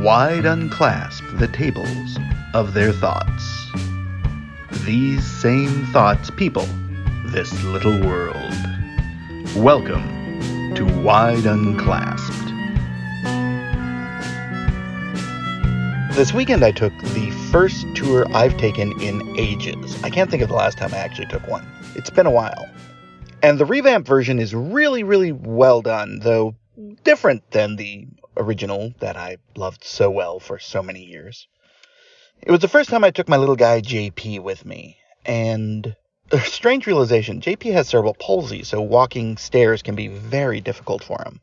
wide unclasp the tables of their thoughts. These same thoughts people this little world. Welcome to Wide Unclasped. This weekend I took the first tour I've taken in ages. I can't think of the last time I actually took one. It's been a while. And the revamped version is really, really well done, though different than the original that I loved so well for so many years. It was the first time I took my little guy JP with me, and uh, a strange realization JP has cerebral palsy, so walking stairs can be very difficult for him.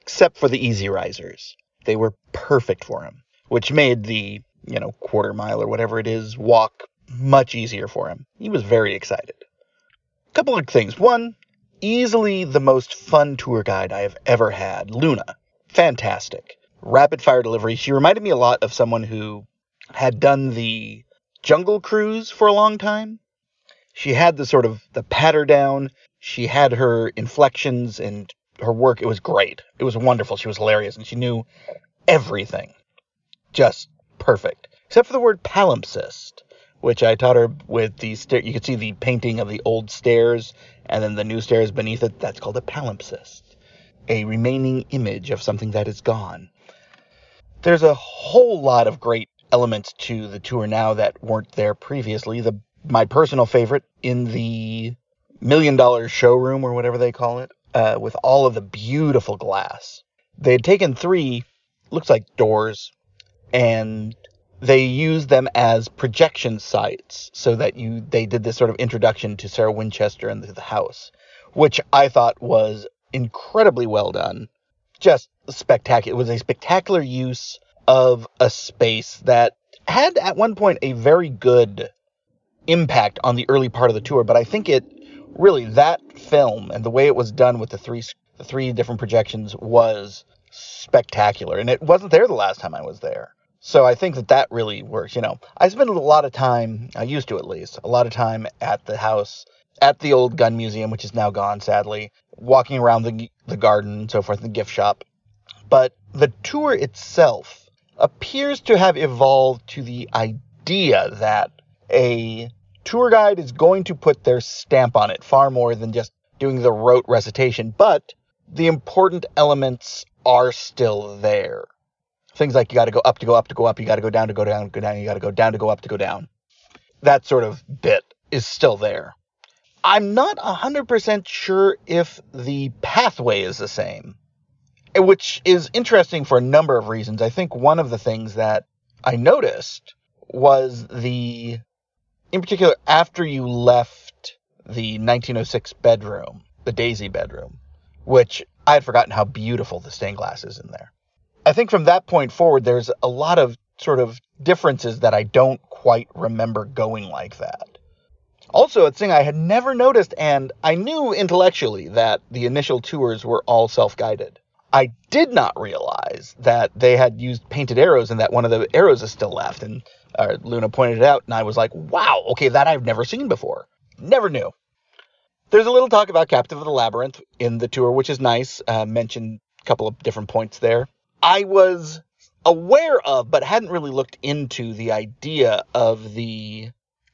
Except for the easy risers. They were perfect for him which made the, you know, quarter mile or whatever it is walk much easier for him. He was very excited. A couple of things. One, easily the most fun tour guide I have ever had, Luna. Fantastic. Rapid fire delivery. She reminded me a lot of someone who had done the Jungle Cruise for a long time. She had the sort of the patter down. She had her inflections and her work. It was great. It was wonderful. She was hilarious and she knew everything just perfect, except for the word palimpsest, which I taught her with the stair. You could see the painting of the old stairs and then the new stairs beneath it. That's called a palimpsest, a remaining image of something that is gone. There's a whole lot of great elements to the tour now that weren't there previously. The my personal favorite in the million dollar showroom or whatever they call it, uh, with all of the beautiful glass. They had taken three, looks like doors, and they used them as projection sites so that you they did this sort of introduction to Sarah Winchester and the house, which I thought was incredibly well done. Just spectacular. It was a spectacular use of a space that had at one point a very good impact on the early part of the tour, but I think it really that film and the way it was done with the three the three different projections was spectacular, and it wasn't there the last time I was there. So I think that that really works. You know, I spend a lot of time, I used to at least, a lot of time at the house, at the old gun museum, which is now gone, sadly, walking around the, the garden and so forth, the gift shop. But the tour itself appears to have evolved to the idea that a tour guide is going to put their stamp on it far more than just doing the rote recitation, but the important elements are still there. Things like you got to go up to go up to go up, you got to go down to go down, go down, you got to go down to go up to go down. That sort of bit is still there. I'm not 100% sure if the pathway is the same, which is interesting for a number of reasons. I think one of the things that I noticed was the, in particular, after you left the 1906 bedroom, the Daisy bedroom, which I had forgotten how beautiful the stained glass is in there. I think from that point forward, there's a lot of sort of differences that I don't quite remember going like that. Also, a thing I had never noticed, and I knew intellectually that the initial tours were all self guided. I did not realize that they had used painted arrows and that one of the arrows is still left. And uh, Luna pointed it out, and I was like, wow, okay, that I've never seen before. Never knew. There's a little talk about Captive of the Labyrinth in the tour, which is nice. Uh, mentioned a couple of different points there. I was aware of, but hadn't really looked into the idea of the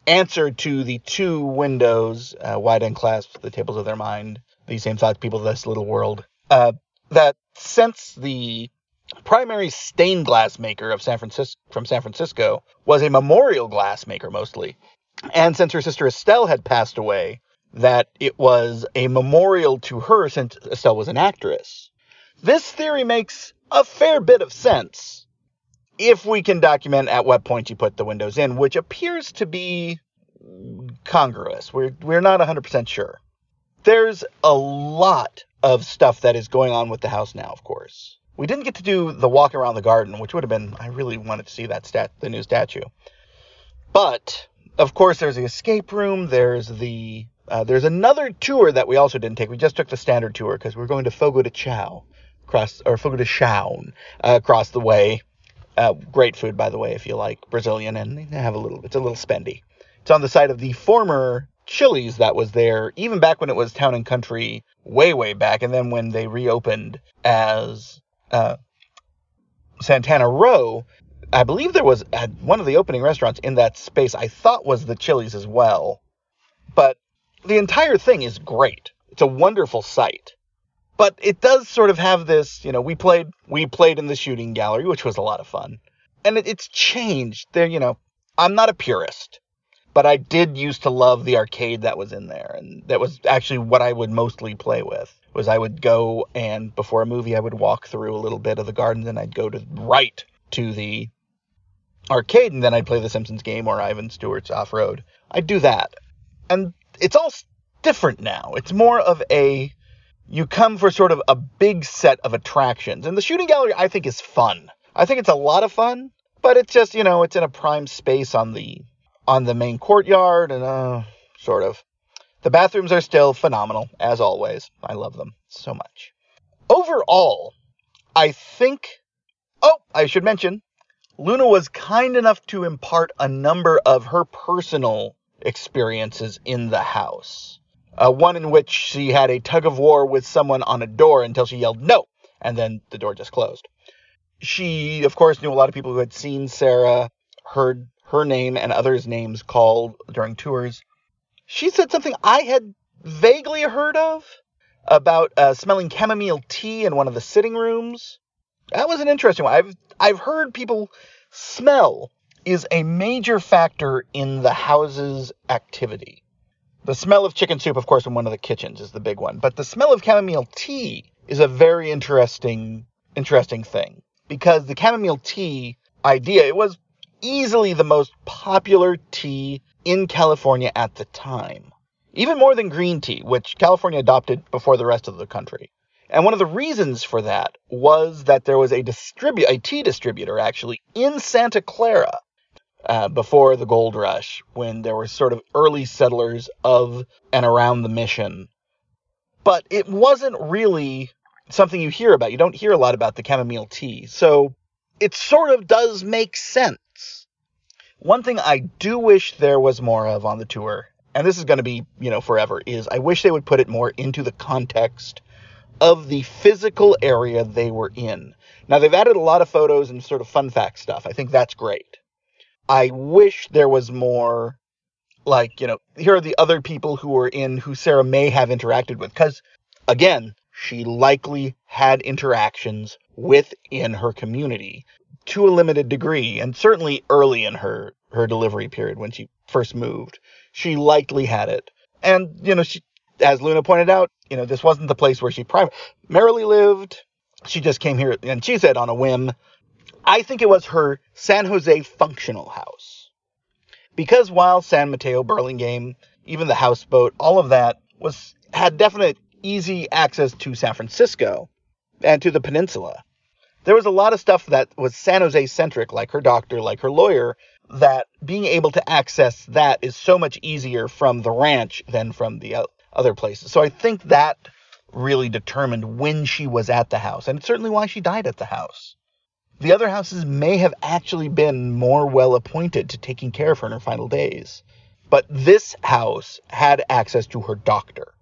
answer to the two windows, uh, wide unclasped, the tables of their mind, these same thoughts, people, of this little world. Uh, that since the primary stained glass maker of San Francisco from San Francisco was a memorial glass maker mostly, and since her sister Estelle had passed away, that it was a memorial to her since Estelle was an actress. This theory makes a fair bit of sense if we can document at what point you put the windows in, which appears to be congruous. We're we're not 100% sure. There's a lot of stuff that is going on with the house now, of course. We didn't get to do the walk around the garden, which would have been I really wanted to see that stat the new statue. But of course there's the escape room, there's the uh, there's another tour that we also didn't take. We just took the standard tour because we're going to Fogo de Chao across or Fogo de Chão uh, across the way. Uh, great food, by the way, if you like Brazilian, and they have a little. It's a little spendy. It's on the site of the former Chili's that was there, even back when it was Town and Country, way way back, and then when they reopened as uh, Santana Row, I believe there was one of the opening restaurants in that space. I thought was the Chili's as well, but the entire thing is great. It's a wonderful site, but it does sort of have this. You know, we played we played in the shooting gallery, which was a lot of fun, and it, it's changed. There, you know, I'm not a purist, but I did used to love the arcade that was in there, and that was actually what I would mostly play with. Was I would go and before a movie I would walk through a little bit of the garden, and I'd go to right to the arcade, and then I'd play the Simpsons game or Ivan Stewart's Off Road. I'd do that, and it's all different now. It's more of a you come for sort of a big set of attractions, and the shooting gallery I think is fun. I think it's a lot of fun, but it's just you know it's in a prime space on the on the main courtyard, and uh, sort of. The bathrooms are still phenomenal, as always. I love them so much. Overall, I think. Oh, I should mention, Luna was kind enough to impart a number of her personal experiences in the house. Uh, one in which she had a tug of war with someone on a door until she yelled no, and then the door just closed. She, of course, knew a lot of people who had seen Sarah, heard her name and others' names called during tours. She said something I had vaguely heard of about uh, smelling chamomile tea in one of the sitting rooms. That was an interesting one. I've I've heard people smell is a major factor in the house's activity. The smell of chicken soup, of course, in one of the kitchens is the big one, but the smell of chamomile tea is a very interesting interesting thing because the chamomile tea idea it was easily the most popular tea in California at the time. Even more than green tea, which California adopted before the rest of the country. And one of the reasons for that was that there was a distribu- a tea distributor actually in Santa Clara uh, before the gold rush, when there were sort of early settlers of and around the mission. But it wasn't really something you hear about. You don't hear a lot about the chamomile tea. So it sort of does make sense. One thing I do wish there was more of on the tour, and this is going to be, you know, forever, is I wish they would put it more into the context of the physical area they were in. Now, they've added a lot of photos and sort of fun fact stuff. I think that's great. I wish there was more, like, you know, here are the other people who were in who Sarah may have interacted with. Because, again, she likely had interactions within her community to a limited degree, and certainly early in her, her delivery period when she first moved. She likely had it. And, you know, she, as Luna pointed out, you know, this wasn't the place where she primarily lived. She just came here, and she said on a whim, I think it was her San Jose functional house. Because while San Mateo, Burlingame, even the houseboat, all of that was had definite easy access to San Francisco and to the peninsula. There was a lot of stuff that was San Jose centric, like her doctor, like her lawyer, that being able to access that is so much easier from the ranch than from the other places. So I think that really determined when she was at the house, and it's certainly why she died at the house. The other houses may have actually been more well appointed to taking care of her in her final days. But this house had access to her doctor.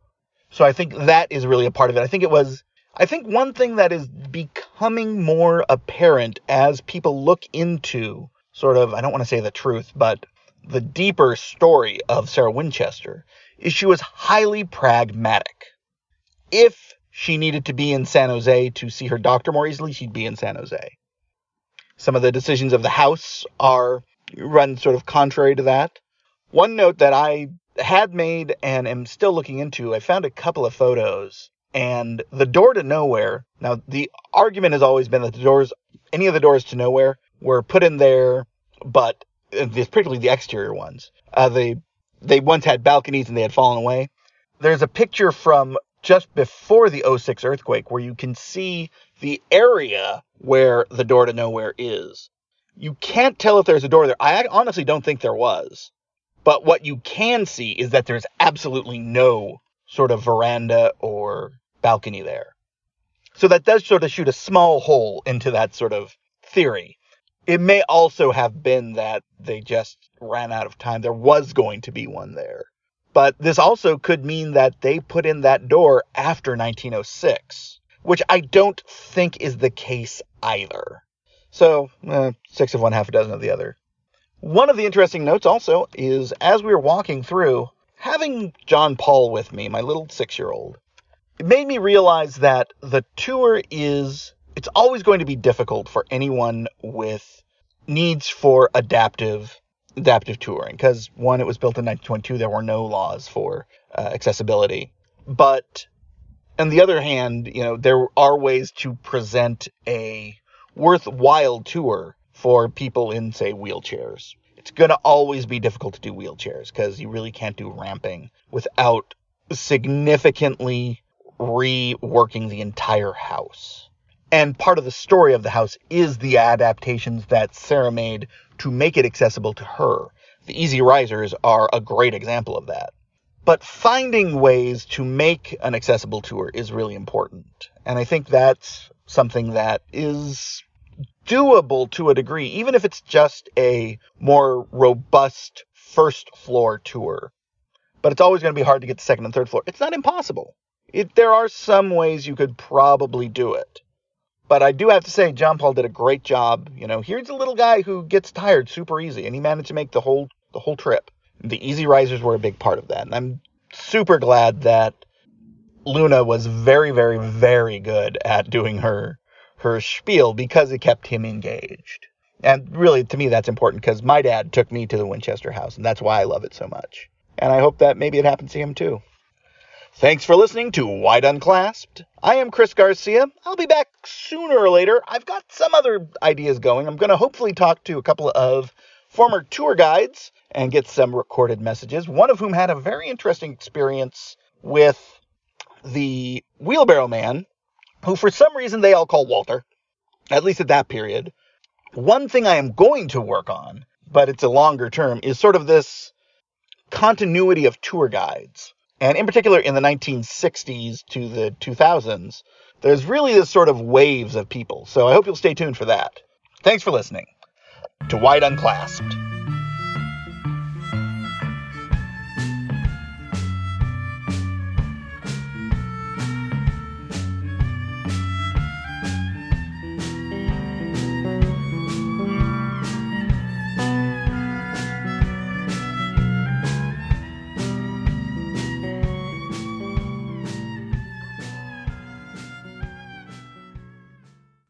So I think that is really a part of it. I think it was, I think one thing that is becoming more apparent as people look into sort of, I don't want to say the truth, but the deeper story of Sarah Winchester is she was highly pragmatic. If she needed to be in San Jose to see her doctor more easily, she'd be in San Jose. Some of the decisions of the House are run sort of contrary to that. One note that I had made and am still looking into, I found a couple of photos and the door to nowhere. Now, the argument has always been that the doors, any of the doors to nowhere, were put in there, but uh, particularly the exterior ones, uh, they they once had balconies and they had fallen away. There's a picture from just before the 06 earthquake where you can see the area where the door to nowhere is. You can't tell if there's a door there. I honestly don't think there was. But what you can see is that there's absolutely no sort of veranda or balcony there. So that does sort of shoot a small hole into that sort of theory. It may also have been that they just ran out of time. There was going to be one there. But this also could mean that they put in that door after 1906, which I don't think is the case either. So, uh, six of one, half a dozen of the other. One of the interesting notes also is as we were walking through, having John Paul with me, my little six year old, it made me realize that the tour is, it's always going to be difficult for anyone with needs for adaptive adaptive touring because one it was built in 1922 there were no laws for uh, accessibility but on the other hand you know there are ways to present a worthwhile tour for people in say wheelchairs it's going to always be difficult to do wheelchairs because you really can't do ramping without significantly reworking the entire house and part of the story of the house is the adaptations that Sarah made to make it accessible to her. The easy risers are a great example of that. But finding ways to make an accessible tour is really important. And I think that's something that is doable to a degree, even if it's just a more robust first floor tour. But it's always going to be hard to get the second and third floor. It's not impossible. It, there are some ways you could probably do it. But I do have to say, John Paul did a great job. You know, here's a little guy who gets tired super easy, and he managed to make the whole the whole trip. The easy risers were a big part of that, and I'm super glad that Luna was very, very, very good at doing her her spiel because it kept him engaged. And really, to me, that's important because my dad took me to the Winchester House, and that's why I love it so much. And I hope that maybe it happens to him too. Thanks for listening to Wide Unclasped. I am Chris Garcia. I'll be back sooner or later. I've got some other ideas going. I'm going to hopefully talk to a couple of former tour guides and get some recorded messages, one of whom had a very interesting experience with the wheelbarrow man, who for some reason they all call Walter, at least at that period. One thing I am going to work on, but it's a longer term, is sort of this continuity of tour guides and in particular in the 1960s to the 2000s, there's really this sort of waves of people. So I hope you'll stay tuned for that. Thanks for listening to Wide Unclasped.